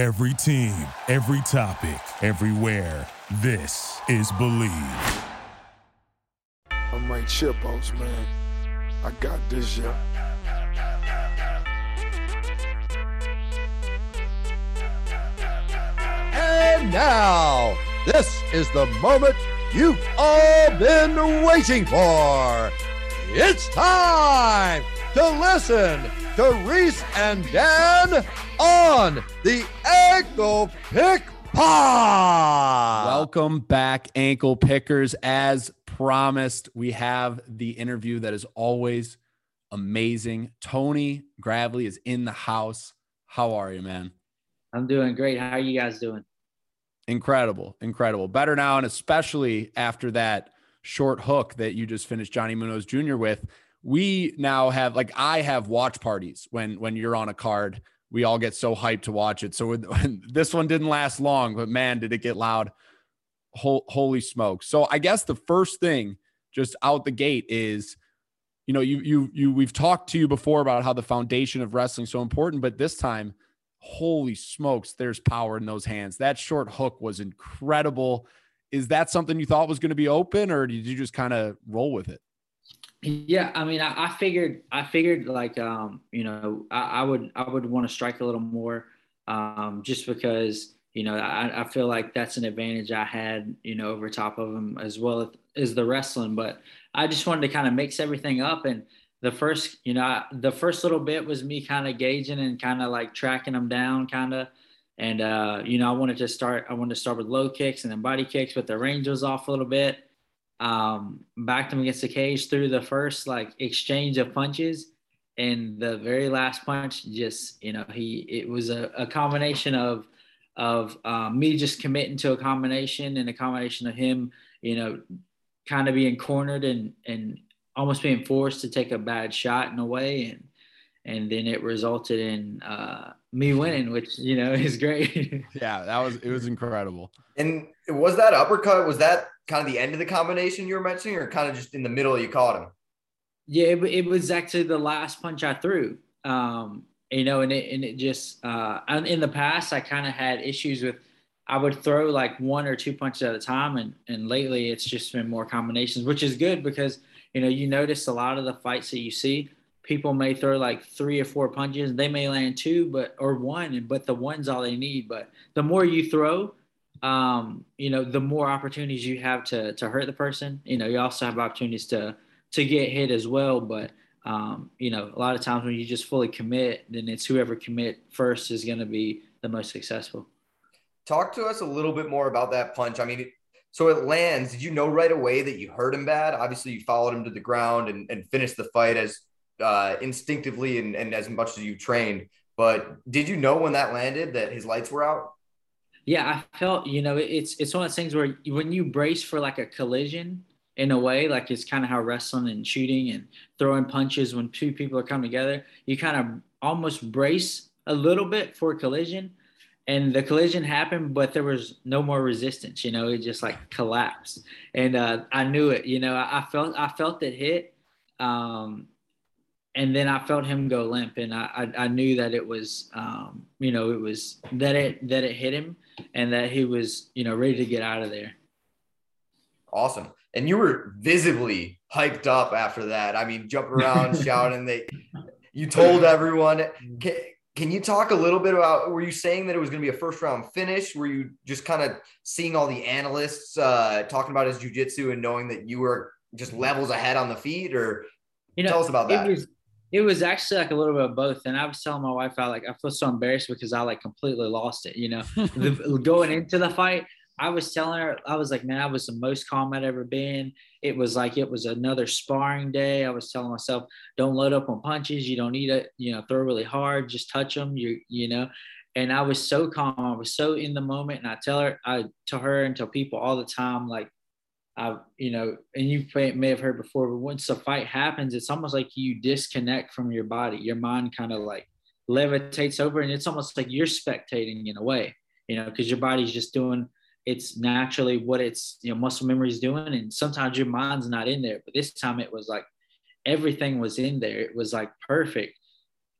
Every team, every topic, everywhere. This is Believe. I'm Mike Chipos, man. I got this, yeah. And now, this is the moment you've all been waiting for. It's time to listen to Reese and Dan on the Ankle Pick Pod. Welcome back, ankle pickers. As promised, we have the interview that is always amazing. Tony Gravely is in the house. How are you, man? I'm doing great. How are you guys doing? Incredible, incredible. Better now, and especially after that short hook that you just finished Johnny Munoz Jr. with. We now have like I have watch parties when when you're on a card. We all get so hyped to watch it. So this one didn't last long, but man, did it get loud! Holy smoke! So I guess the first thing just out the gate is you know, you you you we've talked to you before about how the foundation of wrestling is so important, but this time, holy smokes, there's power in those hands. That short hook was incredible. Is that something you thought was going to be open, or did you just kind of roll with it? Yeah, I mean, I, I figured, I figured like, um, you know, I, I would, I would want to strike a little more, um, just because, you know, I, I feel like that's an advantage I had, you know, over top of him as well as the wrestling. But I just wanted to kind of mix everything up. And the first, you know, the first little bit was me kind of gauging and kind of like tracking them down, kind of. And uh, you know, I wanted to start. I wanted to start with low kicks and then body kicks, but the range was off a little bit um, backed him against the cage through the first like exchange of punches. And the very last punch, just you know, he it was a, a combination of of um, me just committing to a combination and a combination of him, you know, kind of being cornered and and almost being forced to take a bad shot in a way, and and then it resulted in uh, me winning, which you know is great. yeah, that was it was incredible. And was that uppercut? Was that kind of the end of the combination you were mentioning, or kind of just in the middle you caught him? Yeah, it, it was actually the last punch I threw. Um, you know, and it and it just uh, in the past I kind of had issues with. I would throw like one or two punches at a time, and and lately it's just been more combinations, which is good because you know you notice a lot of the fights that you see people may throw like three or four punches they may land two but or one but the one's all they need but the more you throw um, you know, the more opportunities you have to to hurt the person. You know, you also have opportunities to to get hit as well. But um, you know, a lot of times when you just fully commit, then it's whoever commit first is going to be the most successful. Talk to us a little bit more about that punch. I mean, so it lands. Did you know right away that you hurt him bad? Obviously, you followed him to the ground and, and finished the fight as uh, instinctively and, and as much as you trained. But did you know when that landed that his lights were out? Yeah, I felt you know it's it's one of those things where when you brace for like a collision in a way, like it's kind of how wrestling and shooting and throwing punches when two people are coming together, you kind of almost brace a little bit for collision. And the collision happened, but there was no more resistance. You know, it just like collapsed, and uh, I knew it. You know, I, I felt I felt it hit, um, and then I felt him go limp, and I, I, I knew that it was, um, you know, it was that it that it hit him, and that he was, you know, ready to get out of there. Awesome, and you were visibly hyped up after that. I mean, jumping around, shouting. They, you told everyone. Can, can you talk a little bit about? Were you saying that it was going to be a first round finish? Were you just kind of seeing all the analysts uh, talking about his jujitsu and knowing that you were just levels ahead on the feet, or you know, tell us about that? It was, it was actually like a little bit of both. And I was telling my wife, I like, I feel so embarrassed because I like completely lost it, you know, the, going into the fight. I was telling her, I was like, man, I was the most calm I'd ever been. It was like it was another sparring day. I was telling myself, don't load up on punches. You don't need to, you know, throw really hard. Just touch them. You, you know. And I was so calm. I was so in the moment. And I tell her, I tell her and tell people all the time, like, I, you know, and you may have heard before, but once a fight happens, it's almost like you disconnect from your body. Your mind kind of like levitates over, and it's almost like you're spectating in a way, you know, because your body's just doing it's naturally what it's you know muscle memory is doing, and sometimes your mind's not in there. But this time it was like everything was in there. It was like perfect.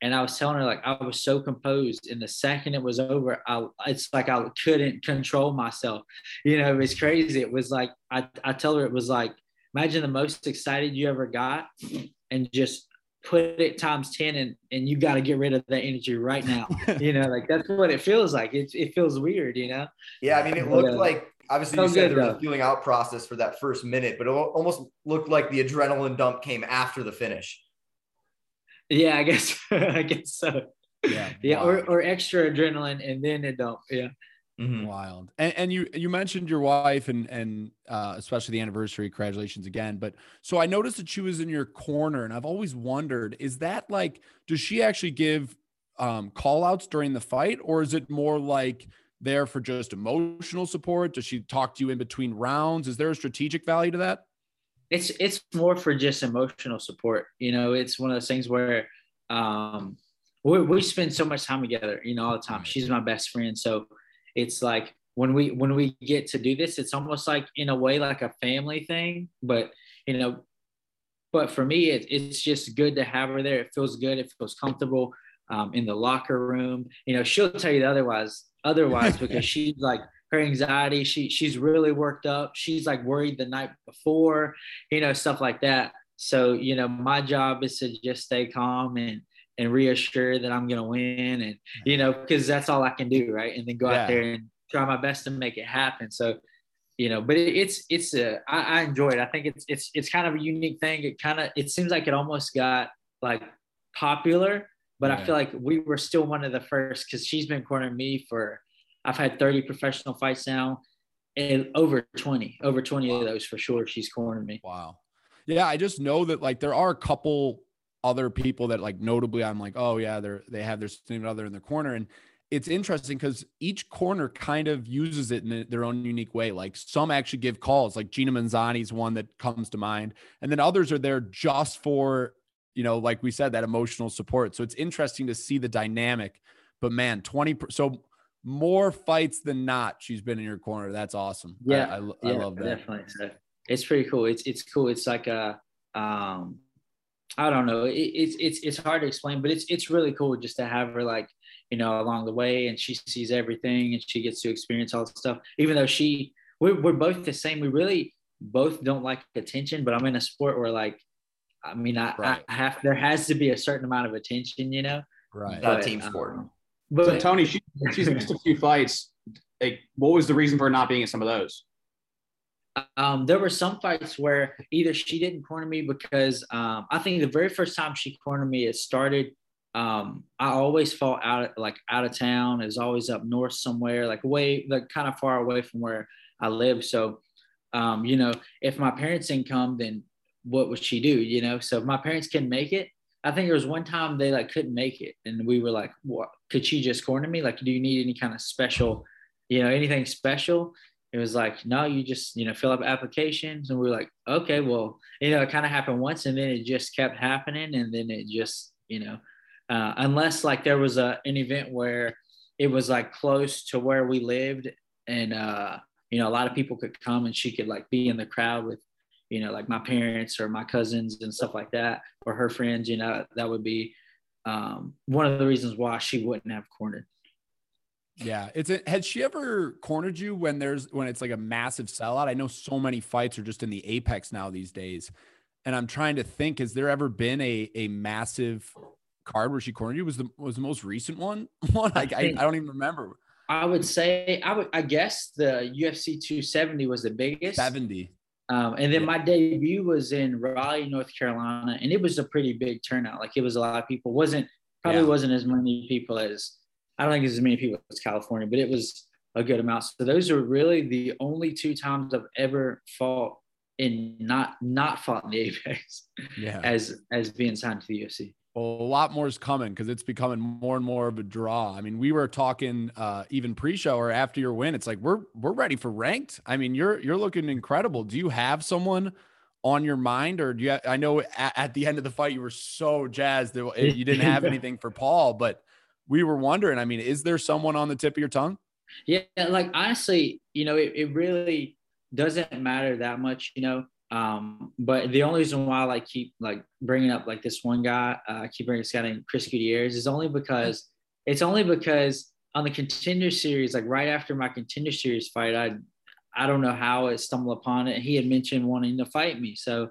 And I was telling her like I was so composed. And the second it was over, I it's like I couldn't control myself. You know, it was crazy. It was like I I tell her it was like imagine the most excited you ever got, and just put it times 10 and, and you got to get rid of that energy right now you know like that's what it feels like it, it feels weird you know yeah i mean it looked uh, like obviously you So said good, there was though. a feeling out process for that first minute but it almost looked like the adrenaline dump came after the finish yeah i guess i guess so Yeah, yeah wild. or, or extra adrenaline and then it don't yeah Mhm. Wild. And, and you you mentioned your wife and and uh, especially the anniversary. Congratulations again. But so I noticed that she was in your corner, and I've always wondered: is that like, does she actually give um, call outs during the fight, or is it more like there for just emotional support? Does she talk to you in between rounds? Is there a strategic value to that? It's it's more for just emotional support you know it's one of those things where um we, we spend so much time together you know all the time. She's my best friend. So it's like when we when we get to do this it's almost like in a way like a family thing but you know but for me it, it's just good to have her there. It feels good. It feels comfortable um, in the locker room. You know she'll tell you otherwise otherwise because she's like her anxiety. She she's really worked up. She's like worried the night before you know stuff like that. So you know my job is to just stay calm and and reassure that i'm going to win and you know because that's all i can do right? And then go Yeah. out there and try my best to make it happen. So you know but it, it's it's a I, I enjoy it. I think it's it's it's kind of a unique thing. It kind of it seems like it almost got like popular but Yeah. i feel like we were still one of the first because she's been cornering me for i've had 30 professional fights now and over 20 over 20 of those for sure she's cornered me Wow. Yeah, I just know that like there are a couple other people that like notably I'm like, oh yeah, they're they have their significant other in their corner. And it's interesting because each corner kind of uses it in their own unique way. Like some actually give calls, like Gina Manzani's one that comes to mind. And then others are there just for, you know, like we said, that emotional support. So it's interesting to see the dynamic. But man, 20 so more fights than not, she's been in your corner. That's awesome. Yeah, I, I, yeah, love that. Definitely. So it's pretty cool. It's it's cool. It's like a um I don't know. It, it's it's it's hard to explain, but it's it's really cool just to have her like you know along the way, and she sees everything, and she gets to experience all the stuff. Even though she we're we're both the same. We really both don't like attention, but I'm in a sport where like I mean I, Right. I have there has to be a certain amount of attention, you know. Right. Not But, team sport. um, but So Tony, she, she's missed a few fights. Like, what was the reason for not being in some of those? um, there were some fights where either she didn't corner me because um, I think the very first time she cornered me, it started. Um, I always fought out like out of town. It was always up north somewhere, like way like kind of far away from where I live. So, um, you know, if my parents didn't come, then what would she do? You know, so if my parents couldn't make it, I think there was one time they like couldn't make it, and we were like, "What? Could she just corner me? Like, do you need any kind of special, you know, anything special?" It was like, "No, you just you know fill up applications," and we were like, "Okay, well, you know, it kind of happened once, and then it just kept happening, and then it just you know, uh, unless like there was a an event where it was like close to where we lived, and uh, you know, a lot of people could come, and she could like be in the crowd with you know, like my parents or my cousins and stuff like that, or her friends, you know, that would be um, one of the reasons why she wouldn't have cornered. Yeah, it's a, has she ever cornered you when there's when it's like a massive sellout? I know so many fights are just in the apex now these days, and I'm trying to think: has there ever been a a massive card where she cornered you? Was the was the most recent one one? I, I, I don't even remember. I would say I would I guess the UFC 270 was the biggest. Seventy. Um, and then my debut was in Raleigh, North Carolina, and it was a pretty big turnout. Like it was a lot of people. wasn't probably Yeah. wasn't as many people as I don't think as many people as California, but it was a good amount. So those are really the only two times I've ever fought in not not fought in the Apex Yeah. as as being signed to the UFC. A lot more is coming because it's becoming more and more of a draw. I mean, we were talking uh, even pre-show or after your win. It's like we're we're ready for ranked. I mean, you're you're looking incredible. Do you have someone on your mind, or do you? I know at, at the end of the fight you were so jazzed that you didn't have anything for Paul, but we were wondering. I mean, is there someone on the tip of your tongue? Yeah, like honestly, you know, it, it really doesn't matter that much. You know, um, but the only reason why I like keep like bringing up like this one guy, uh, I keep bringing this guy named Chris Gutierrez is only because it's only because on the contender series, like right after my contender series fight, I I don't know how I stumbled upon it. He had mentioned wanting to fight me, so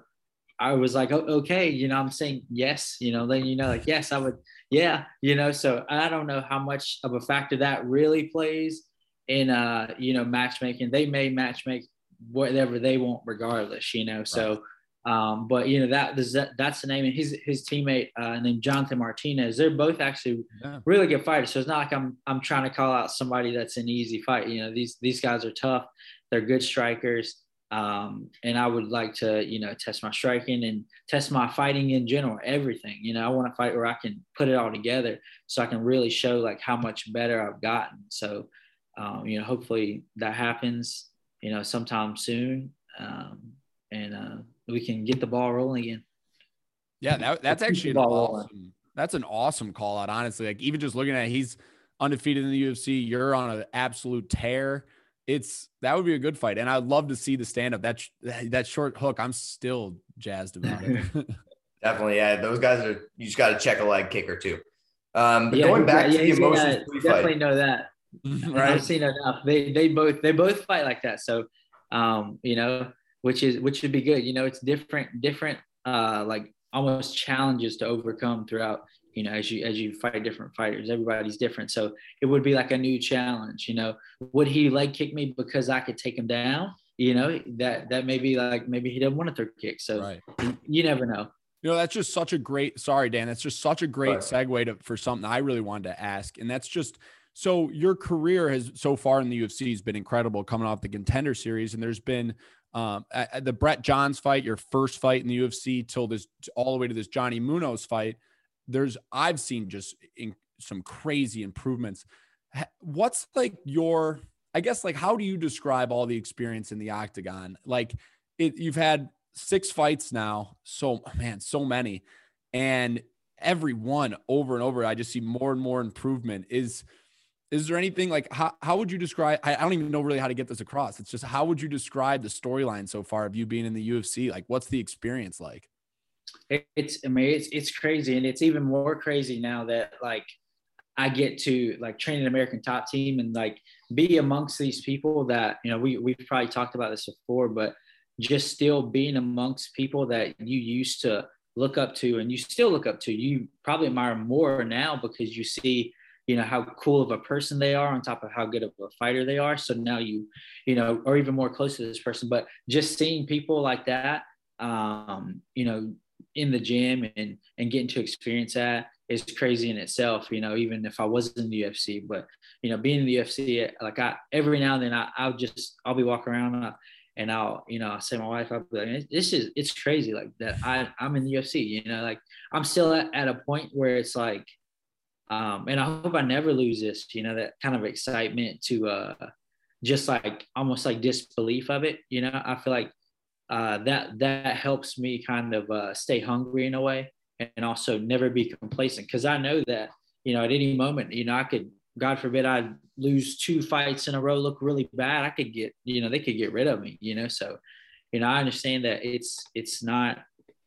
I was like, oh, okay, you know, I'm saying yes, you know, then you know, like yes, I would, yeah, you know. So I don't know how much of a factor that really plays in uh, you know, matchmaking. They may matchmake whatever they want regardless, you know. So um, but you know that that's the name and his his teammate uh, named Jonathan Martinez. They're both actually yeah. really good fighters. So it's not like I'm I'm trying to call out somebody that's an easy fight. You know these these guys are tough. They're good strikers. Um, and I would like to you know test my striking and test my fighting in general, everything. You know I want to fight where I can put it all together so I can really show like how much better I've gotten. So um, you know hopefully that happens you know sometime soon. Um, and uh, we can get the ball rolling again. Yeah, that, that's actually an awesome. That's an awesome call out. Honestly, like even just looking at it, he's undefeated in the UFC. You're on an absolute tear. It's that would be a good fight, and I'd love to see the stand up. That that short hook, I'm still jazzed about it. Definitely, yeah. Those guys are. You just got to check a leg kick or two. Um, but yeah, going back yeah, to the emotions, definitely know that. Right? I've seen enough. They they both they both fight like that. So, um, you know, which is which should be good. You know, it's different, different, uh, like almost challenges to overcome throughout. You know, as you as you fight different fighters, everybody's different. So it would be like a new challenge. You know, would he leg kick me because I could take him down? You know, that that may be like maybe he doesn't want a third kick. So right. you, you never know. You know, that's just such a great. Sorry, Dan. That's just such a great right. segue to, for something I really wanted to ask, and that's just so your career has so far in the UFC has been incredible, coming off the Contender Series, and there's been um, the Brett Johns fight, your first fight in the UFC, till this all the way to this Johnny Munoz fight. There's I've seen just in, some crazy improvements. What's like your I guess like how do you describe all the experience in the octagon? Like it, you've had six fights now, so man, so many, and every one over and over, I just see more and more improvement. Is is there anything like how, how would you describe I, I don't even know really how to get this across. It's just how would you describe the storyline so far of you being in the ufc like what's the experience like? It's mean it's, it's crazy and it's even more crazy now that like i get to like train an american top team and like be amongst these people that you know we, we've probably talked about this before but just still being amongst people that you used to look up to and you still look up to you probably admire more now because you see you know how cool of a person they are on top of how good of a fighter they are so now you you know are even more close to this person but just seeing people like that um you know in the gym and and getting to experience that is crazy in itself you know even if i wasn't in the ufc but you know being in the ufc like i every now and then I, i'll just i'll be walking around and, I, and I'll, you know, I'll say my wife, I'll be like, this is, it's crazy. Like that I, I'm in the UFC, you know, like I'm still at, at a point where it's like, um, and I hope I never lose this, you know, that kind of excitement to uh, just like almost like disbelief of it. You know, I feel like uh, that that helps me kind of uh, stay hungry in a way, and also never be complacent because I know that you know at any moment, you know, I could, God forbid, I lose two fights in a row, look really bad. I could get, you know, they could get rid of me. You know, so you know, I understand that it's it's not,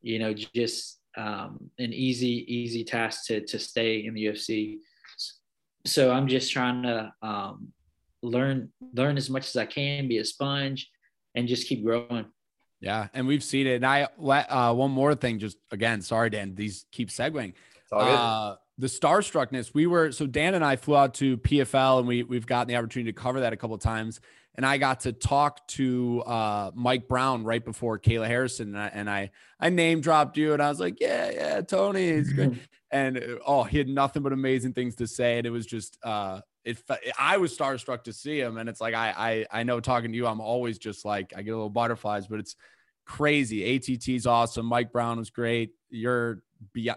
you know, just um, an easy easy task to to stay in the UFC. So I'm just trying to um, learn learn as much as I can, be a sponge, and just keep growing. Yeah, and we've seen it. And I uh, one more thing, just again, sorry, Dan. These keep segueing. Uh, the starstruckness. We were so Dan and I flew out to PFL, and we we've gotten the opportunity to cover that a couple of times and I got to talk to uh, Mike Brown right before Kayla Harrison, and I, and I, I name dropped you, and I was like, yeah, yeah, Tony is good, and uh, oh, he had nothing but amazing things to say, and it was just, uh, it, I was starstruck to see him, and it's like I, I, I know talking to you, I'm always just like I get a little butterflies, but it's crazy. ATT's awesome. Mike Brown was great. Your,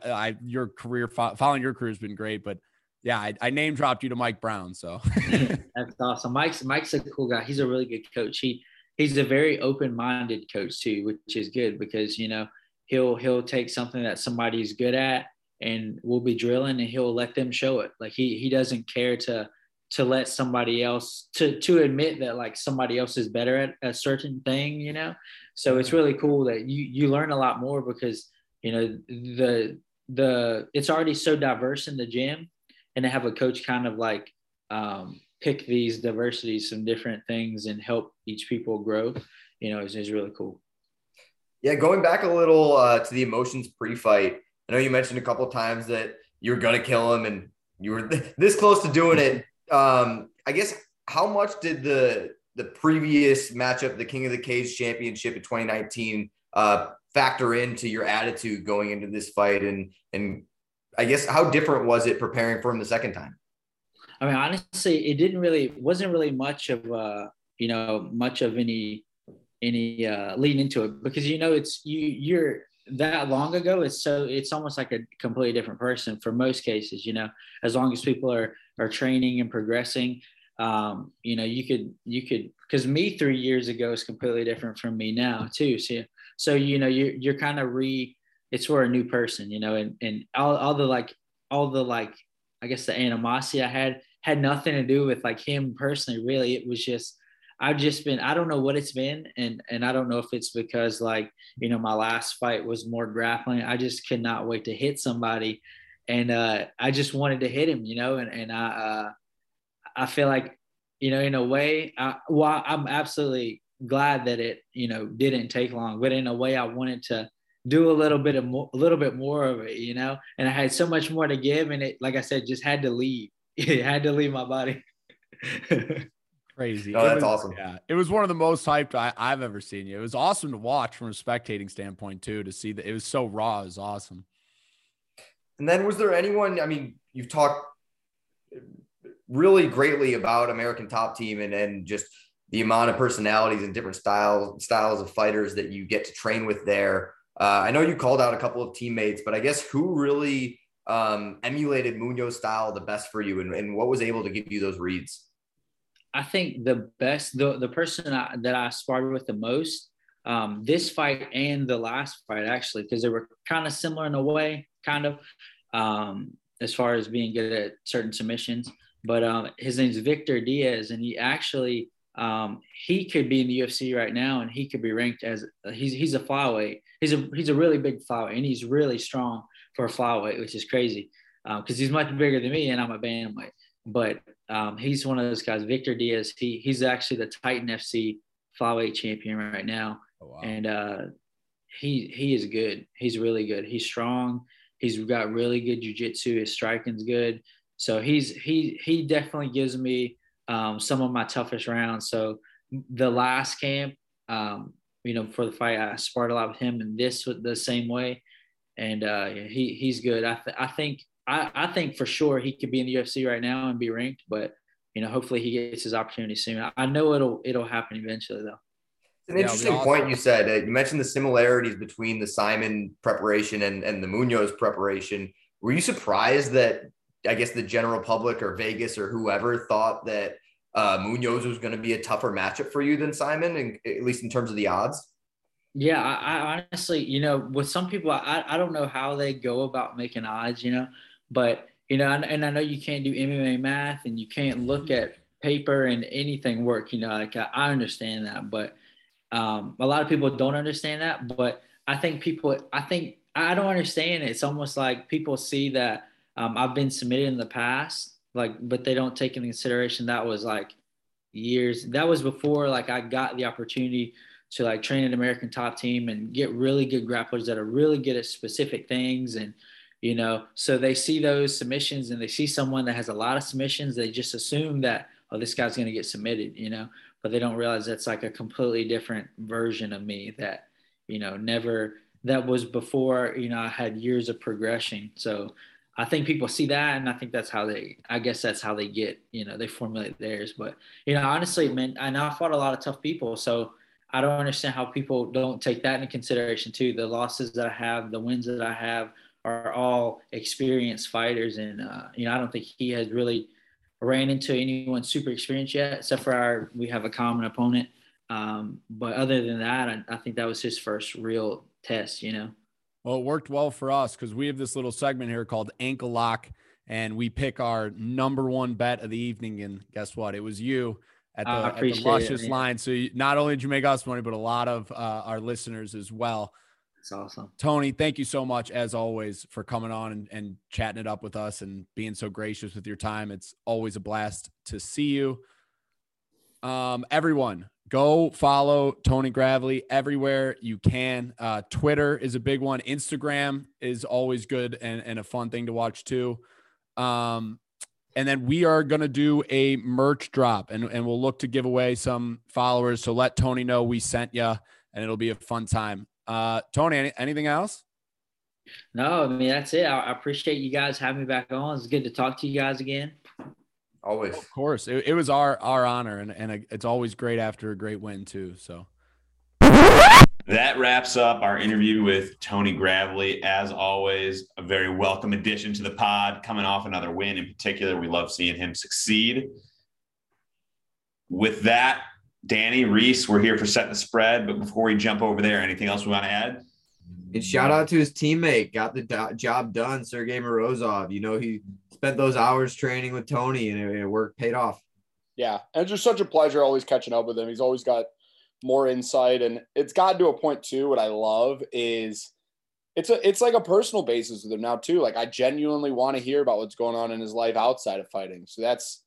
I, your career, following your career has been great, but yeah, I, I, name dropped you to Mike Brown. So that's awesome. Mike's Mike's a cool guy. He's a really good coach. He he's a very open-minded coach too, which is good because you know he'll he'll take something that somebody's good at and we'll be drilling and he'll let them show it. Like he he doesn't care to to let somebody else to to admit that like somebody else is better at a certain thing, you know. So it's really cool that you you learn a lot more because you know the the it's already so diverse in the gym, and to have a coach kind of like um, pick these diversities, some different things, and help each people grow, you know, is, is really cool. Yeah, going back a little uh, to the emotions pre-fight, I know you mentioned a couple times that you were gonna kill him, and you were this close to doing it. Um, I guess how much did the the previous matchup, the King of the Cage Championship in 2019, uh, factor into your attitude going into this fight? And and I guess how different was it preparing for him the second time? I mean, honestly, it didn't really wasn't really much of uh, you know much of any any uh, lead into it because you know it's you you're that long ago it's so it's almost like a completely different person for most cases you know as long as people are are training and progressing um you know you could you could because me three years ago is completely different from me now too so so you know you're you're kind of re it's for a new person you know and and all, all the like all the like i guess the animosity i had had nothing to do with like him personally really. It was just I've just been I don't know what it's been and and I don't know if it's because like you know my last fight was more grappling. I just could not wait to hit somebody and uh I just wanted to hit him you know and and I uh I feel like you know in a way I, well I'm absolutely glad that it you know didn't take long but in a way I wanted to do a little bit of more, a little bit more of it you know and I had so much more to give and it like I said just had to leave it had to leave my body Crazy. Oh, that's was, awesome. Yeah. It was one of the most hyped I, have ever seen you. It was awesome to watch from a spectating standpoint, too, to see that it was so raw. It was awesome. And then was there anyone, I mean, you've talked really greatly about American Top Team and, and just the amount of personalities and different styles styles of fighters that you get to train with there. Uh, I know you called out a couple of teammates, but I guess who really um, emulated Munoz style the best for you and, and what was able to give you those reads? I think the best, the, the person I, that I sparred with the most, um, this fight and the last fight actually, because they were kind of similar in a way, kind of, um, as far as being good at certain submissions. But um, his name's Victor Diaz, and he actually um, he could be in the UFC right now, and he could be ranked as he's he's a flyweight. He's a he's a really big flyweight, and he's really strong for a flyweight, which is crazy because um, he's much bigger than me, and I'm a bantamweight. But um, he's one of those guys, Victor Diaz. He he's actually the Titan FC flyweight champion right now, oh, wow. and uh, he he is good. He's really good. He's strong. He's got really good jujitsu. His striking's good. So he's he he definitely gives me um, some of my toughest rounds. So the last camp, um, you know, for the fight, I sparred a lot with him, and this the same way. And uh, he he's good. I th- I think I, I think for sure he could be in the UFC right now and be ranked, but you know, hopefully he gets his opportunity soon. I know it'll it'll happen eventually though. It's an interesting awesome. point you said. Uh, you mentioned the similarities between the Simon preparation and, and the Munoz preparation. Were you surprised that I guess the general public or Vegas or whoever thought that uh, Munoz was going to be a tougher matchup for you than Simon, and at least in terms of the odds? Yeah, I, I honestly, you know, with some people, I, I don't know how they go about making odds. You know, but you know, and, and I know you can't do MMA math and you can't look at paper and anything work. You know, like I, I understand that, but um, a lot of people don't understand that. But I think people, I think I don't understand it. It's almost like people see that um, I've been submitted in the past, like, but they don't take into consideration that was like years. That was before like I got the opportunity to like train an American top team and get really good grapplers that are really good at specific things and you know so they see those submissions and they see someone that has a lot of submissions they just assume that oh this guy's going to get submitted you know but they don't realize that's like a completely different version of me that you know never that was before you know i had years of progression so i think people see that and i think that's how they i guess that's how they get you know they formulate theirs but you know honestly man i know i fought a lot of tough people so i don't understand how people don't take that into consideration too the losses that i have the wins that i have are all experienced fighters, and uh, you know I don't think he has really ran into anyone super experienced yet, except for our we have a common opponent. Um, but other than that, I, I think that was his first real test. You know. Well, it worked well for us because we have this little segment here called Ankle Lock and we pick our number one bet of the evening. And guess what? It was you at the, at the appreciate it, luscious line. So you, not only did you make us money, but a lot of uh, our listeners as well. It's awesome. Tony, thank you so much as always for coming on and, and chatting it up with us and being so gracious with your time. It's always a blast to see you. Um, everyone, go follow Tony Gravely everywhere you can. Uh, Twitter is a big one. Instagram is always good and, and a fun thing to watch too. Um, and then we are going to do a merch drop and, and we'll look to give away some followers. So let Tony know we sent you and it'll be a fun time. Uh, Tony, any, anything else? No, I mean that's it. I, I appreciate you guys having me back on. It's good to talk to you guys again. Always. Of course, it, it was our our honor, and and it's always great after a great win too. So That wraps up our interview with Tony Gravely. As always, a very welcome addition to the pod, coming off another win in particular. We love seeing him succeed. With that, Danny Reese, we're here for set the spread. But before we jump over there, anything else we want to add? And mm-hmm. shout out to his teammate, got the do- job done, Sergey Morozov. You know, he spent those hours training with Tony and it, it worked, paid off. Yeah, and it's just such a pleasure always catching up with him. He's always got more insight, and it's gotten to a point too. What I love is it's a it's like a personal basis with him now too. Like I genuinely want to hear about what's going on in his life outside of fighting. So that's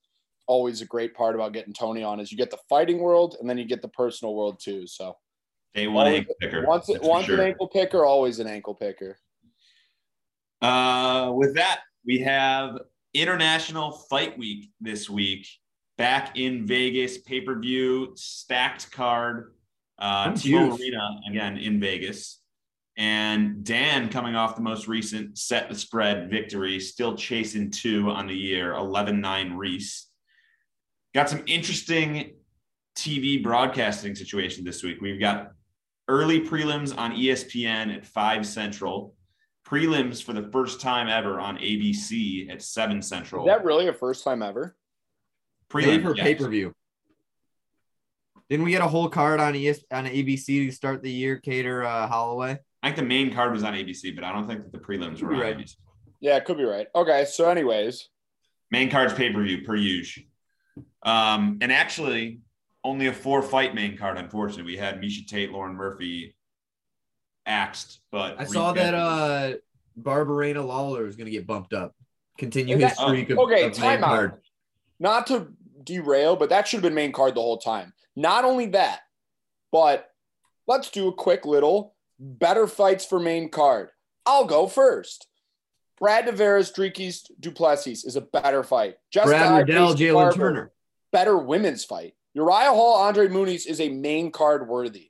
always a great part about getting Tony on is you get the fighting world and then you get the personal world too. So Day one always- ankle picker. once once sure. an ankle picker, always an ankle picker. Uh, with that, we have International Fight Week this week. Back in Vegas, pay per view, stacked card. Uh, T-Mobile. Arena again in Vegas. And Dan coming off the most recent set the spread victory, still chasing two on the year, 11 9 Reese. Got some interesting TV broadcasting situation this week. We've got early prelims on ESPN at 5 Central, prelims for the first time ever on ABC at 7 Central. Is that really a first time ever? Paid for yes. pay per view. Didn't we get a whole card on ES on ABC to start the year? Kattar uh, Holloway. I think the main card was on ABC, but I don't think that the prelims were on Right. ABC. Yeah, it could be right. Okay, so anyways, Main card's pay per view per usual. Um, and actually, only a four fight main card. Unfortunately, we had Miesha Tate, Lauren Murphy axed, but I saw that uh Barberena Lawler is going to get bumped up. Continue Is his that- streak of, okay, of main timeout. card. not to derail, but that should have been main card the whole time. Not only that, but let's do a quick little better fights for main card. I'll go first. Brad Tavares, Dricus, Duplessis is a better fight. Just Brad Riddell, Jalen Turner. better women's fight. Uriah Hall, Andre Muniz is a main card worthy.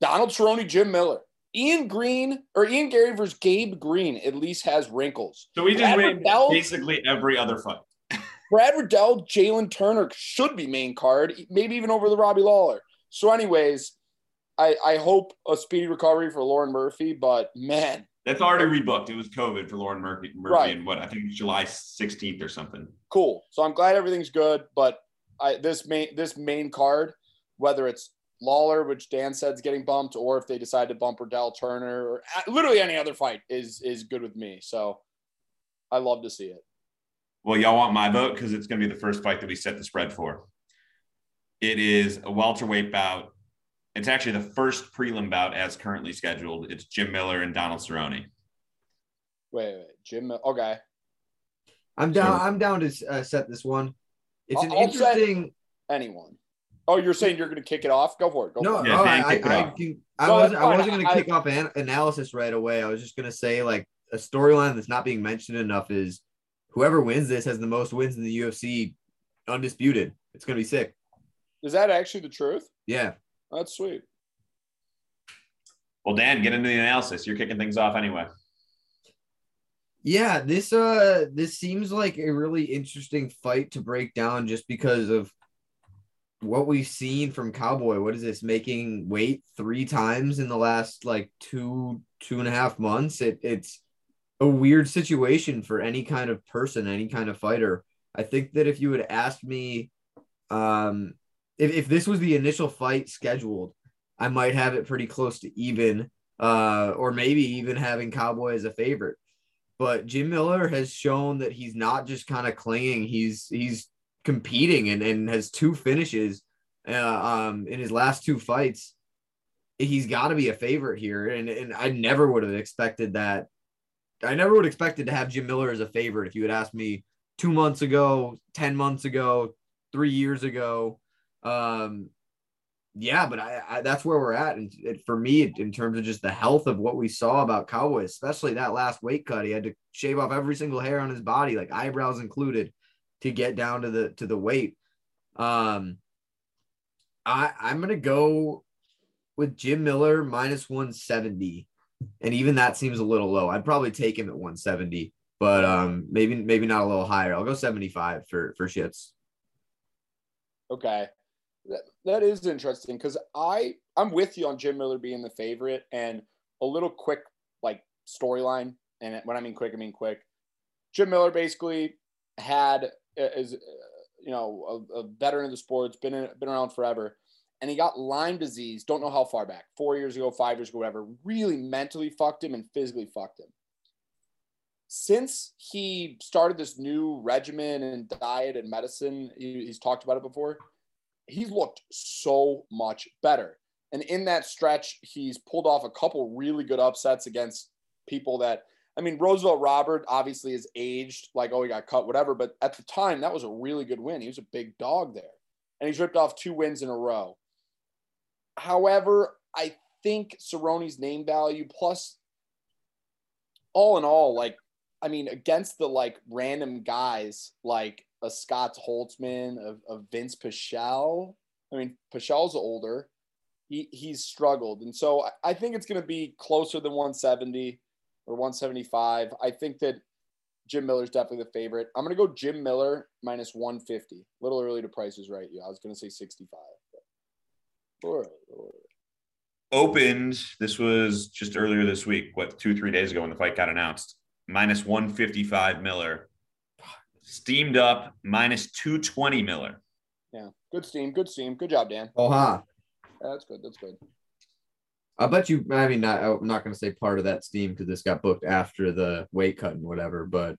Donald Cerrone, Jim Miller. Ian Green or Ian Garry versus Gabe Green at least has wrinkles. So we just win basically every other fight. Brad Riddell, Jalen Turner should be main card, maybe even over the Robbie Lawler. So, anyways, I, I hope a speedy recovery for Lauren Murphy, but man, That's already rebooked. It was COVID for Lauren Murphy, Murphy Right. and what I think July 16th or something. cool. So I'm glad everything's good. But I this main this main card, whether it's Lawler, which Dan said is getting bumped, or if they decide to bump Riddell Turner, or uh, literally any other fight is is good with me. So I love to see it. Well, y'all want my vote because it's going to be the first fight that we set the spread for. It is a welterweight bout. It's actually the first prelim bout as currently scheduled. It's Jim Miller and Donald Cerrone. Wait, wait, Jim. Okay, I'm down. So- I'm down to uh, set this one. It's an I'll- I'll interesting. anyone. Oh, you're saying you're going to kick it off? Go for it. Go No, for it. Yeah, no, I, it I, I, can, I No, wasn't. I wasn't going to kick off an analysis right away. I was just going to say like a storyline that's not being mentioned enough is whoever wins this has the most wins in the UFC, undisputed. It's going to be sick. Is that actually the truth? Yeah. That's sweet. Well, Dan, get into the analysis. You're kicking things off anyway. Yeah, this uh this seems like a really interesting fight to break down just because of what we've seen from Cowboy. What is this making weight three times in the last like two two and a half months? It it's a weird situation for any kind of person, any kind of fighter. I think that if you had asked me um if, if this was the initial fight scheduled, I might have it pretty close to even, uh, or maybe even having Cowboy as a favorite. But Jim Miller has shown that he's not just kind of clinging. He's he's competing and, and has two finishes uh, um, in his last two fights. He's got to be a favorite here, and and I never would have expected that. I never would have expected to have Jim Miller as a favorite if you had asked me two months ago, ten months ago, three years ago. Um, yeah, but I, I, that's where we're at, and it, for me, in terms of just the health of what we saw about Cowboy, especially that last weight cut, he had to shave off every single hair on his body, like eyebrows included, to get down to the to the weight. Um, I I'm gonna go with Jim Miller minus 170, and even that seems a little low. I'd probably take him at 170, but um, maybe maybe not a little higher. I'll go 75 for for shits. Okay. That, that is interesting because I I'm with you on Jim Miller being the favorite and a little quick like storyline and when I mean quick I mean quick. Jim Miller basically had uh, is uh, you know a, a veteran of the sports been in, been around forever and he got Lyme disease don't know how far back four years ago five years ago whatever really mentally fucked him and physically fucked him since he started this new regimen and diet and medicine he, he's talked about it before he's looked so much better. And in that stretch, he's pulled off a couple really good upsets against people that, I mean, Roosevelt Robert obviously is aged, like, oh, he got cut, whatever. But at the time, that was a really good win. He was a big dog there. And he's ripped off two wins in a row. However, I think Cerrone's name value plus all in all, like, I mean, against the like random guys like a Scott Holtzman, of, of Vince Pichel. I mean, Pichel's older. He, he's struggled. And so I, think it's going to be closer than 170 or 175. I think that Jim Miller's definitely the favorite. I'm going to go Jim Miller minus 150. A little early to prices right. Yeah, I was going to say 65. But Opened, this was just earlier this week, what, two, three days ago when the fight got announced. Minus 155 Miller steamed up minus 220 Miller. Yeah, good steam, good steam. Good job, Dan. Oh, huh. Yeah, that's good. That's good. I bet you. I mean, not, I'm not going to say part of that steam because this got booked after the weight cut and whatever. But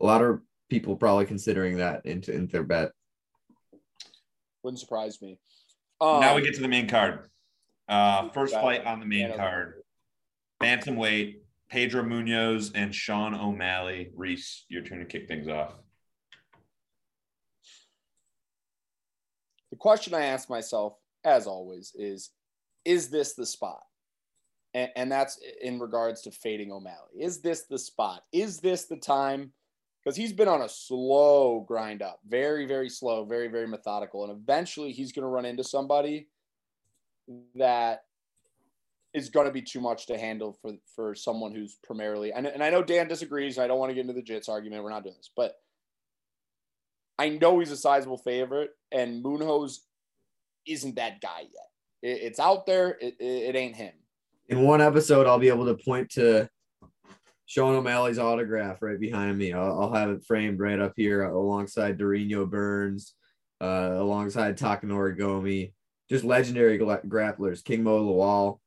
a lot of people probably considering that into into their bet. Wouldn't surprise me. Um, now we get to the main card. Uh, first fight on the main card, bantamweight Pedro Munhoz and Sean O'Malley. Reese, your turn to kick things off. The question I ask myself, as always, is is this the spot? And, and that's in regards to fading O'Malley. Is this the spot? Is this the time? Because he's been on a slow grind up, very, very slow, very, very methodical. And eventually he's going to run into somebody that is going to be too much to handle for for someone who's primarily and, and I know Dan disagrees. I don't want to get into the Jits argument. We're not doing this, but I know he's a sizable favorite, and Munhoz isn't that guy yet. It, it's out there. It, it, it ain't him. In one episode, I'll be able to point to Sean O'Malley's autograph right behind me. I'll, I'll have it framed right up here alongside Durinho Burns, uh, alongside Takanori Gomi. Just legendary grapplers, King Mo Lawal,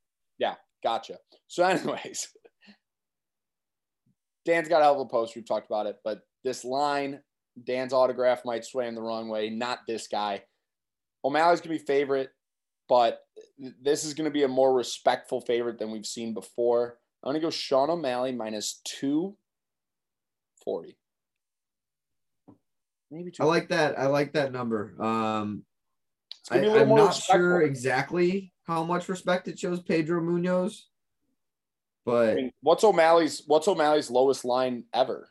gotcha. So, anyways, Dan's got a hell of a post. We've talked about it, but this line, Dan's autograph might sway him the wrong way. Not this guy. O'Malley's gonna be favorite, but this is gonna be a more respectful favorite than we've seen before. I'm gonna go Sean O'Malley minus two forty. Maybe two. I like that. I like that number. Um, I, am not respectful. sure exactly how much respect it shows Pedro Munhoz, But I mean, what's O'Malley's what's O'Malley's lowest line ever?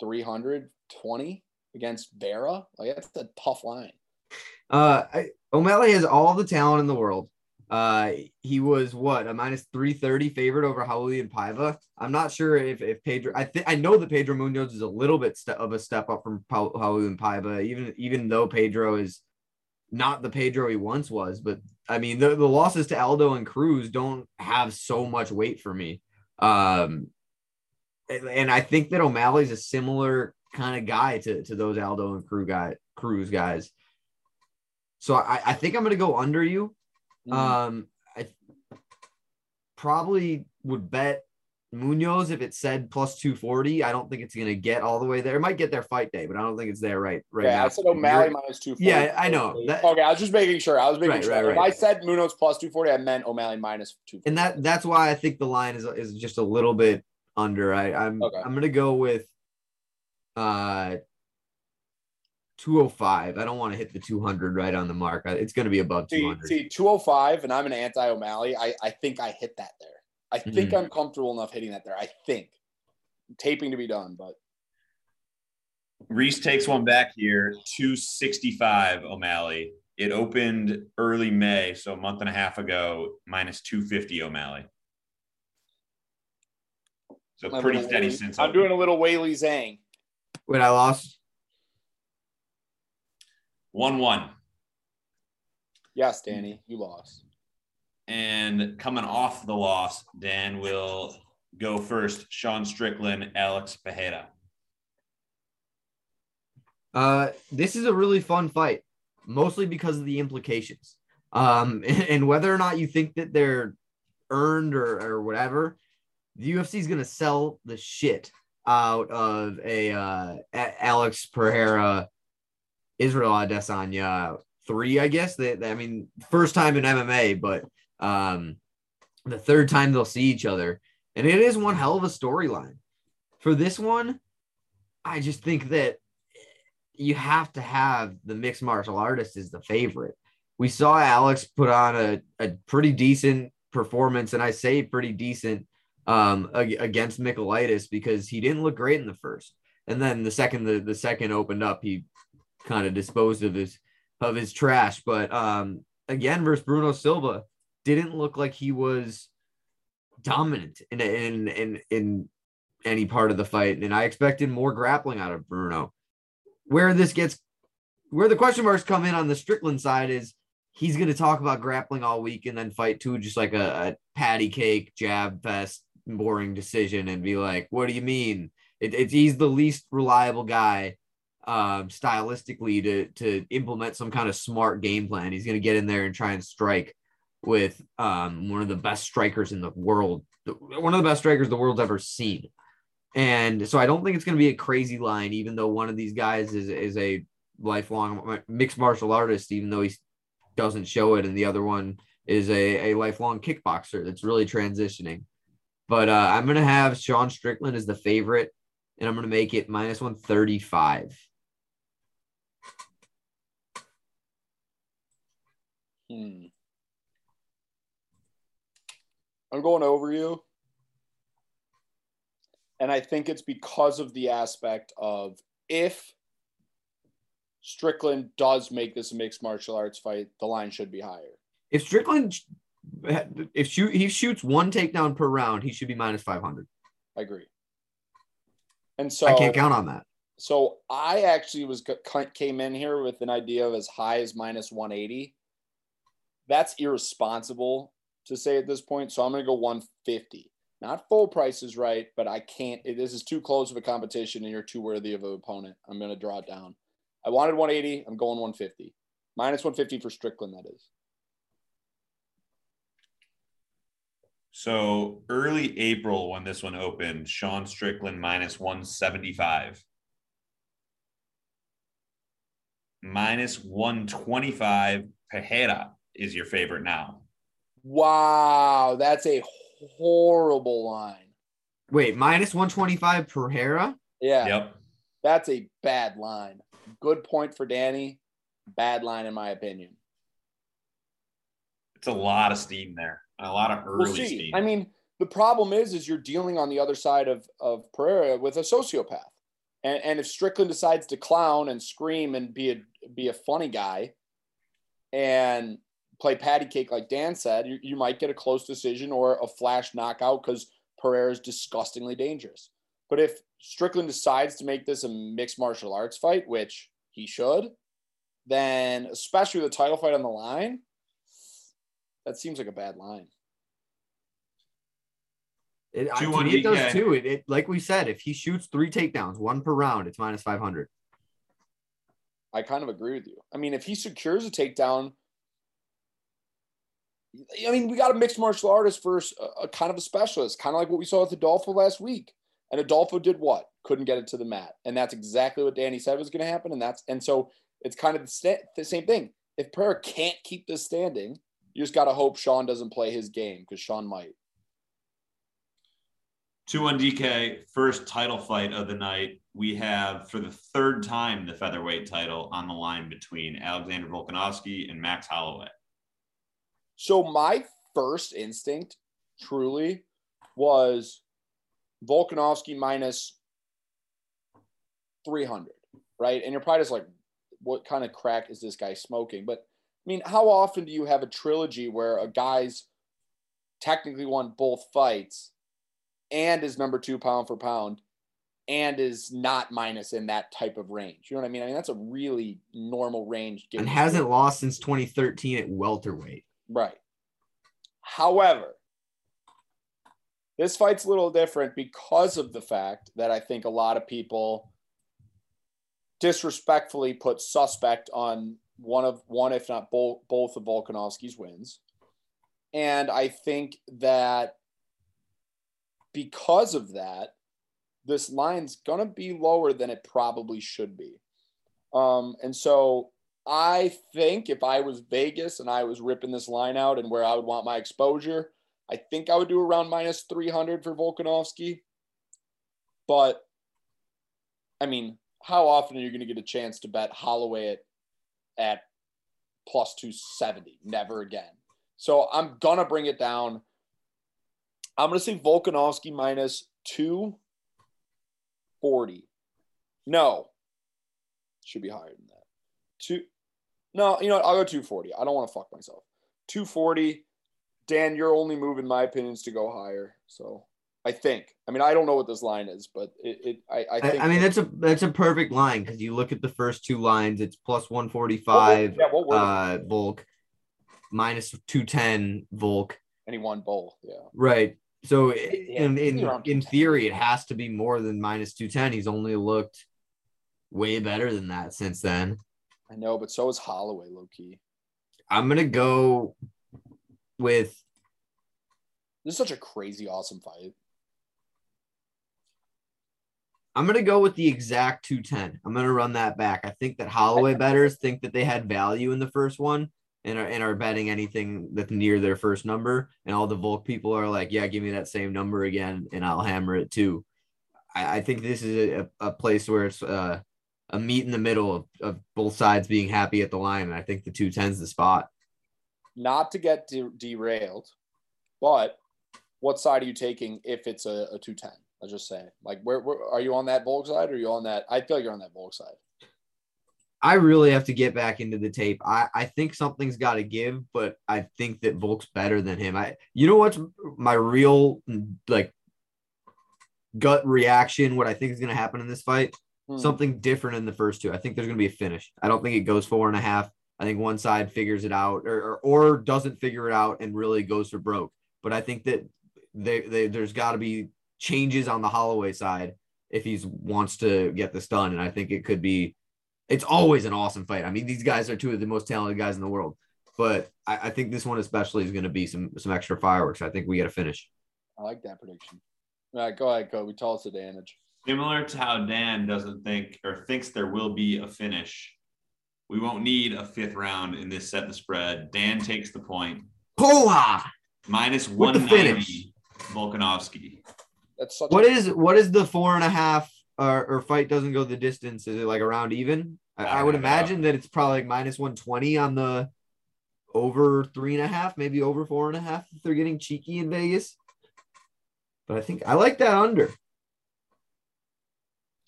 320 against Vera? Like that's a tough line. Uh I, O'Malley has all the talent in the world. Uh he was what a minus 330 favorite over Raulian Paiva. I'm not sure if if Pedro I think I know that Pedro Munoz is a little bit ste- of a step up from Raulian Paiva, even even though Pedro is not the Pedro he once was, but I mean the, the losses to Aldo and Cruz don't have so much weight for me. Um, and I think that O'Malley's a similar kind of guy to, to those Aldo and Cruz guy Cruz guys. So I, I think I'm gonna go under you. Mm-hmm. Um, I probably would bet Munhoz, if it said plus 240, I don't think it's going to get all the way there. It might get there fight day, but I don't think it's there right right yeah, now. I said O'Malley minus two forty. Yeah, I know. That- okay, I was just making sure. I was making Right, sure. right, If right. I said Munhoz plus two forty, I meant O'Malley minus two. and that that's why I think the line is is just a little bit under. I, I'm Okay. I'm gonna go with uh 205. I don't want to hit the 200 right on the mark. It's gonna be above See, see, 205, and I'm an anti O'Malley. I, I think I hit that there. I think Mhm. I'm comfortable enough hitting that there. I think. Taping to be done, but Reese takes one back here, 265 O'Malley. It opened early May, so a month and a half ago, minus 250 O'Malley. So I'm pretty steady Whaley- since I'm open. doing a little Whaley Zhang. Wait, I lost. 1 1. Yes, Danny, you lost. And coming off the loss, Dan will go first. Sean Strickland, Alex Pereira. Uh, this is a really fun fight, mostly because of the implications. Um, and whether or not you think that they're earned or, or whatever, the UFC is gonna sell the shit out of a uh, Alex Pereira, Israel Adesanya three, I guess. They, they- I mean, first time in MMA, but um, the third time they'll see each other, and it is one hell of a storyline. For this one, I just think that you have to have the mixed martial artist as the favorite. We saw Alex put on a, a pretty decent performance, and I say pretty decent um, against Michailidis because he didn't look great in the first, and then the second the, the second opened up, he kind of disposed of his of his trash. But um, again, versus Bruno Silva, didn't look like he was dominant in in in in any part of the fight, and I expected more grappling out of Bruno. Where this gets where the question marks come in on the Strickland side is he's going to talk about grappling all week and then fight two just like a, a patty cake jab fest boring decision and be like what do you mean? It, it's he's the least reliable guy um stylistically to to implement some kind of smart game plan. He's going to get in there and try and strike with um one of the best strikers in the world one of the best strikers the world's ever seen and so I don't think it's going to be a crazy line, even though one of these guys is, is a lifelong mixed martial artist, even though he doesn't show it. And the other one is a, a lifelong kickboxer that's really transitioning. But uh, I'm going to have Sean Strickland as the favorite, and I'm going to make it minus 135. Hmm. I'm going over you. And I think it's because of the aspect of if Strickland does make this a mixed martial arts fight, the line should be higher. If Strickland, if shoot, he shoots one takedown per round, he should be minus 500. I agree. And so I can't count on that. So I actually was came in here with an idea of as high as minus 180. That's irresponsible to say at this point. So I'm going to go 150. Not full price is right, but I can't. This is too close of a competition, and you're too worthy of an opponent. I'm going to draw it down. I wanted 180. I'm going 150. Minus 150 for Strickland, that is. So early April when this one opened, Sean Strickland minus 175. Minus 125. Pereira is your favorite now. Wow, that's a horrible line. Wait, minus 125 Pereira? Yeah. Yep. That's a bad line. Good point for Danny. Bad line, in my opinion. It's a lot of steam there. A lot of early We'll steam. I mean, the problem is, is you're dealing on the other side of of Pereira with a sociopath, and and if Strickland decides to clown and scream and be a be a funny guy, and play patty cake like Dan said, you, you might get a close decision or a flash knockout because Pereira is disgustingly dangerous. But if Strickland decides to make this a mixed martial arts fight, which he should, then especially with a title fight on the line, that seems like a bad line. It, I- Two to one me, it does too. It, it like we said, if he shoots three takedowns, one per round, it's minus five hundred. I kind of agree with you. I mean, if he secures a takedown, I mean, we got a mixed martial artist versus a, a kind of a specialist, kind of like what we saw with Adolfo last week. And Adolfo did what? Couldn't get it to the mat, and that's exactly what Danny said was going to happen. And that's and so it's kind of the, sta- the same thing. If Pereira can't keep this standing, you just got to hope Sean doesn't play his game because Sean might. 2 1 DK, first title fight of the night. We have, for the third time, the featherweight title on the line between Alexander Volkanovski and Max Holloway. So my first instinct, truly, was Volkanovski minus 300, right? And you're probably just like, what kind of crack is this guy smoking? But I mean, how often do you have a trilogy where a guy's technically won both fights and is number two pound for pound and is not minus in that type of range? You know what I mean? I mean, that's a really normal range. And hasn't lost since 2013 at welterweight. Right. However, this fight's a little different because of the fact that I think a lot of people disrespectfully put suspect on one of one, if not both, both of Volkanovski's wins. And I think that because of that, this line's gonna be lower than it probably should be. Um, and so I think if I was Vegas and I was ripping this line out and where I would want my exposure, I think I would do around minus 300 for Volkanovski. But I mean, how often are you going to get a chance to bet Holloway at, at plus 270? Never again. So I'm going to bring it down. I'm going to say Volkanovski minus 240. No, should be higher than that. Two, no, you know what? I'll go 240. I don't want to fuck myself. 240. Dan, your only move, in my opinion, is to go higher. So I think. I mean, I don't know what this line is, but it. it I, I think. I, I mean, that's a that's a perfect line because you look at the first two lines. It's plus one forty five. Yeah, what were uh, Volk, minus two ten Volk. And he won both. Yeah. Right. So Yeah, in in, in theory, it has to be more than minus two ten. He's only looked way better than that since then. I know, but so is Holloway, low key. I'm gonna go with This is such a crazy, awesome fight. I'm gonna go with the exact 210. I'm gonna run that back. I think that Holloway betters think that they had value in the first one and are, and are betting anything that's near their first number. And all the Volk people are like, yeah, give me that same number again, and I'll hammer it too. I, I think this is a, a place where it's uh, a meet in the middle of, of both sides being happy at the line. And I think the 210 is the spot. Not to get de- derailed, but what side are you taking if it's a, a 210? I was just say, like, where, where are you on that Volk side or are you on that? I feel like you're on that Volk side. I really have to get back into the tape. I, I think something's got to give, but I think that Volk's better than him. I you know what's my real like gut reaction? What I think is going to happen in this fight? Hmm. Something different in the first two. I think there's going to be a finish. I don't think it goes four and a half. I think one side figures it out or, or, or doesn't figure it out and really goes for broke. But I think that they, they there's got to be changes on the Holloway side if he wants to get this done. And I think it could be it's always an awesome fight. I mean, these guys are two of the most talented guys in the world, but I, I think this one especially is going to be some some extra fireworks. I think we got to finish. I like that prediction. All right, go ahead, Kobe. Tell us the damage. Similar to how Dan doesn't think or thinks there will be a finish, we won't need a fifth round in this set the spread. Dan takes the point. Hola! Minus With the 190 Volkanovski. That's such What a, is what is the four and a half or, or fight doesn't go the distance? Is it like around even? I, I would I don't know. imagine that it's probably like minus one twenty on the over three and a half, maybe over four and a half if they're getting cheeky in Vegas. But I think I like that under.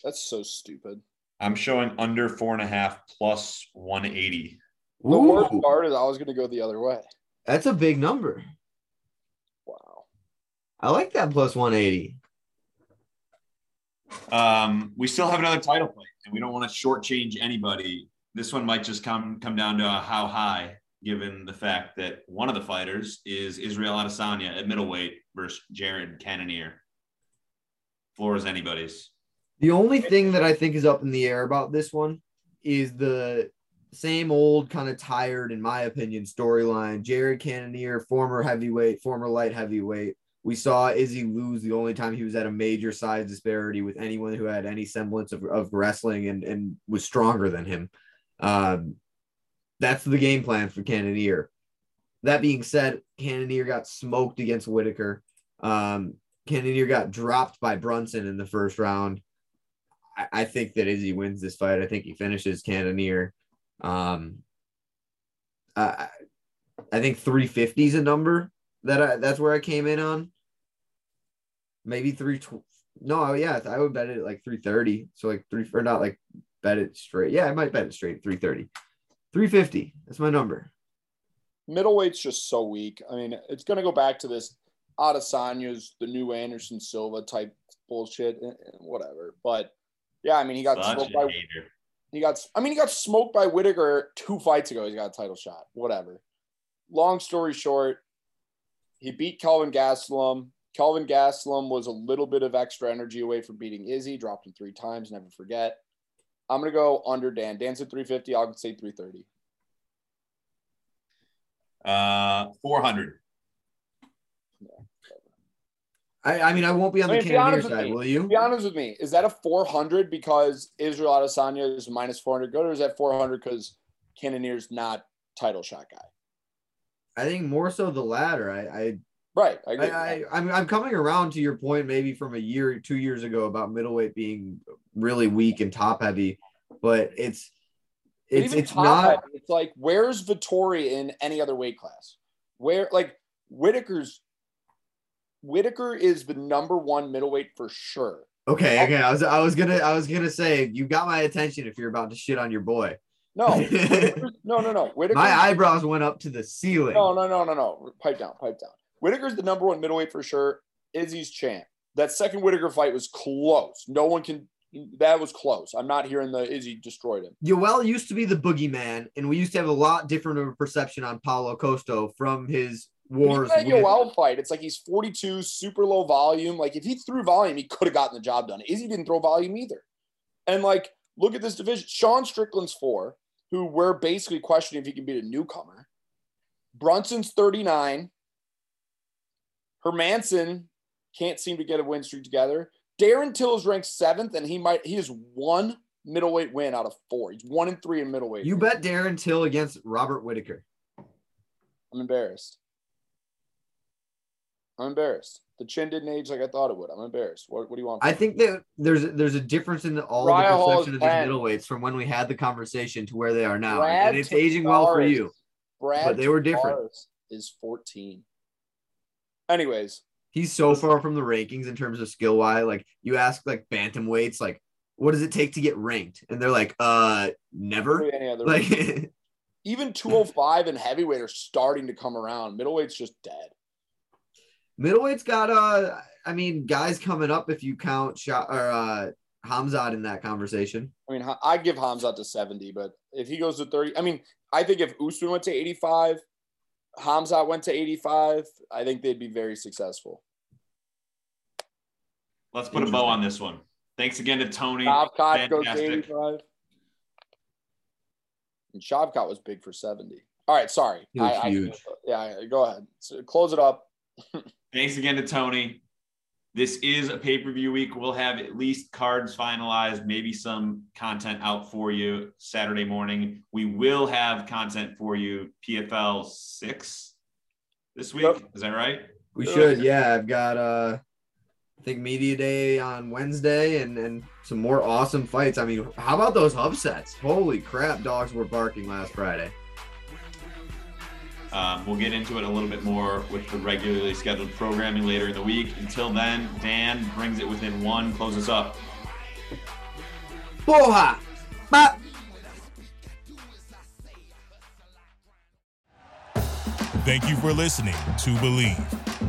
That's so stupid. I'm showing under four and a half plus 180. The worst Ooh, part is I was going to go the other way. that's a big number. Wow. I like that plus 180. Um, we still have another title fight, and we don't want to shortchange anybody. This one might just come come down to how high, given the fact that one of the fighters is Israel Adesanya at middleweight versus Jared Cannonier. Floor is anybody's. The only thing that I think is up in the air about this one is the same old kind of tired, in my opinion, storyline. Jared Cannonier, former heavyweight, former light heavyweight. We saw Izzy lose the only time he was at a major size disparity with anyone who had any semblance of, of wrestling and, and was stronger than him. Um, that's the game plan for Cannonier. That being said, Cannonier got smoked against Whittaker. Um, Cannonier got dropped by Brunson in the first round. I, think that Izzy wins this fight. I think he finishes Cannonier. Um, I, I think 350 is a number that I, that's where I came in on. Maybe three. No, yeah, I would bet it like 330. So like three or not like bet it straight. Yeah, I might bet it straight 330. 350. That's my number. Middleweight's just so weak. I mean, it's going to go back to this Adesanya's the new Anderson Silva type bullshit, eh, eh, whatever. But yeah, I mean, he got Such smoked by hater. he got. I mean, he got smoked by Whittaker two fights ago. He's got a title shot. Whatever. Long story short, he beat Calvin Gastelum. Calvin Gastelum was a little bit of extra energy away from beating Izzy. Dropped him three times. Never forget. I'm gonna go under Dan. Dan's at 350. I'll say 330. Uh, 400. I, I mean, I won't be on I the mean, be Cannonier side, me. will you? Be honest with me. Is that a 400 because Israel Adesanya is minus 400 good, or is that 400 because Cannonier's not title shot guy? I think more so the latter. I, I Right. I I. I, I'm, I'm coming around to your point maybe from a year, two years ago about middleweight being really weak and top heavy, but it's it's it's not. heavy, it's like where's Vettori in any other weight class? Where like Whittaker's Whittaker is the number one middleweight for sure. Okay, okay. I was I was gonna I was gonna say you got my attention if you're about to shit on your boy. No, no, no, no. Whittaker. My eyebrows went up to the ceiling. No, no, no, no, no. Pipe down, pipe down. Whittaker's the number one middleweight for sure. Izzy's champ. That second Whittaker fight was close. No one can. That was close. I'm not hearing the Izzy destroyed him. Yoel used to be the boogeyman, and we used to have a lot different of a perception on Paulo Costa from his wars. Even that Yoel fight, it's like he's 42, super low volume. Like if he threw volume, he could have gotten the job done. Izzy didn't throw volume either. And like, look at this division. Sean Strickland's four, who we're basically questioning if he can beat a newcomer. Brunson's 39. Hermansson can't seem to get a win streak together. Darren Till is ranked seventh, and he might he has one middleweight win out of four. He's one and three in middleweight. You bet Darren Till against Robert Whittaker. I'm embarrassed. I'm embarrassed. The chin didn't age like I thought it would. I'm embarrassed. What, what do you want? I think that there's there's a difference in the, all Raya the perception of these middleweights from when we had the conversation to where they are now, Brad and it's aging well for you. Brad but they were different. Tavares Is 14. Anyways, He's so far from the rankings in terms of skill wise. Like you ask like bantamweights, like what does it take to get ranked, and they're like, uh, never. really any other Like even 205 and heavyweight are starting to come around. Middleweight's just dead. Middleweight's got uh, I mean, guys coming up if you count shot or uh, Hamzat in that conversation. I mean, I'd give Hamzat to 70, but if he goes to 30, I mean, I think if Usman went to 85, Hamzat went to 85, I think they'd be very successful. Let's put a bow on this one. Thanks again to Tony. Shavkat goes to 85. And Shavkat was big for 70. All right, sorry. Was I- I- yeah, go ahead. So close it up. Thanks again to Tony. This is a pay per view week. We'll have at least cards finalized, maybe some content out for you Saturday morning. We will have content for you PFL six this week. Yep. Is that right? We should, yeah. I've got uh I think media day on Wednesday and and some more awesome fights. I mean, how about those upsets? Holy crap, dogs were barking last Friday. Um, we'll get into it a little bit more with the regularly scheduled programming later in the week. Until then, Dan brings it within one. Close us up. Boha! Ba- Thank you for listening to Bleav.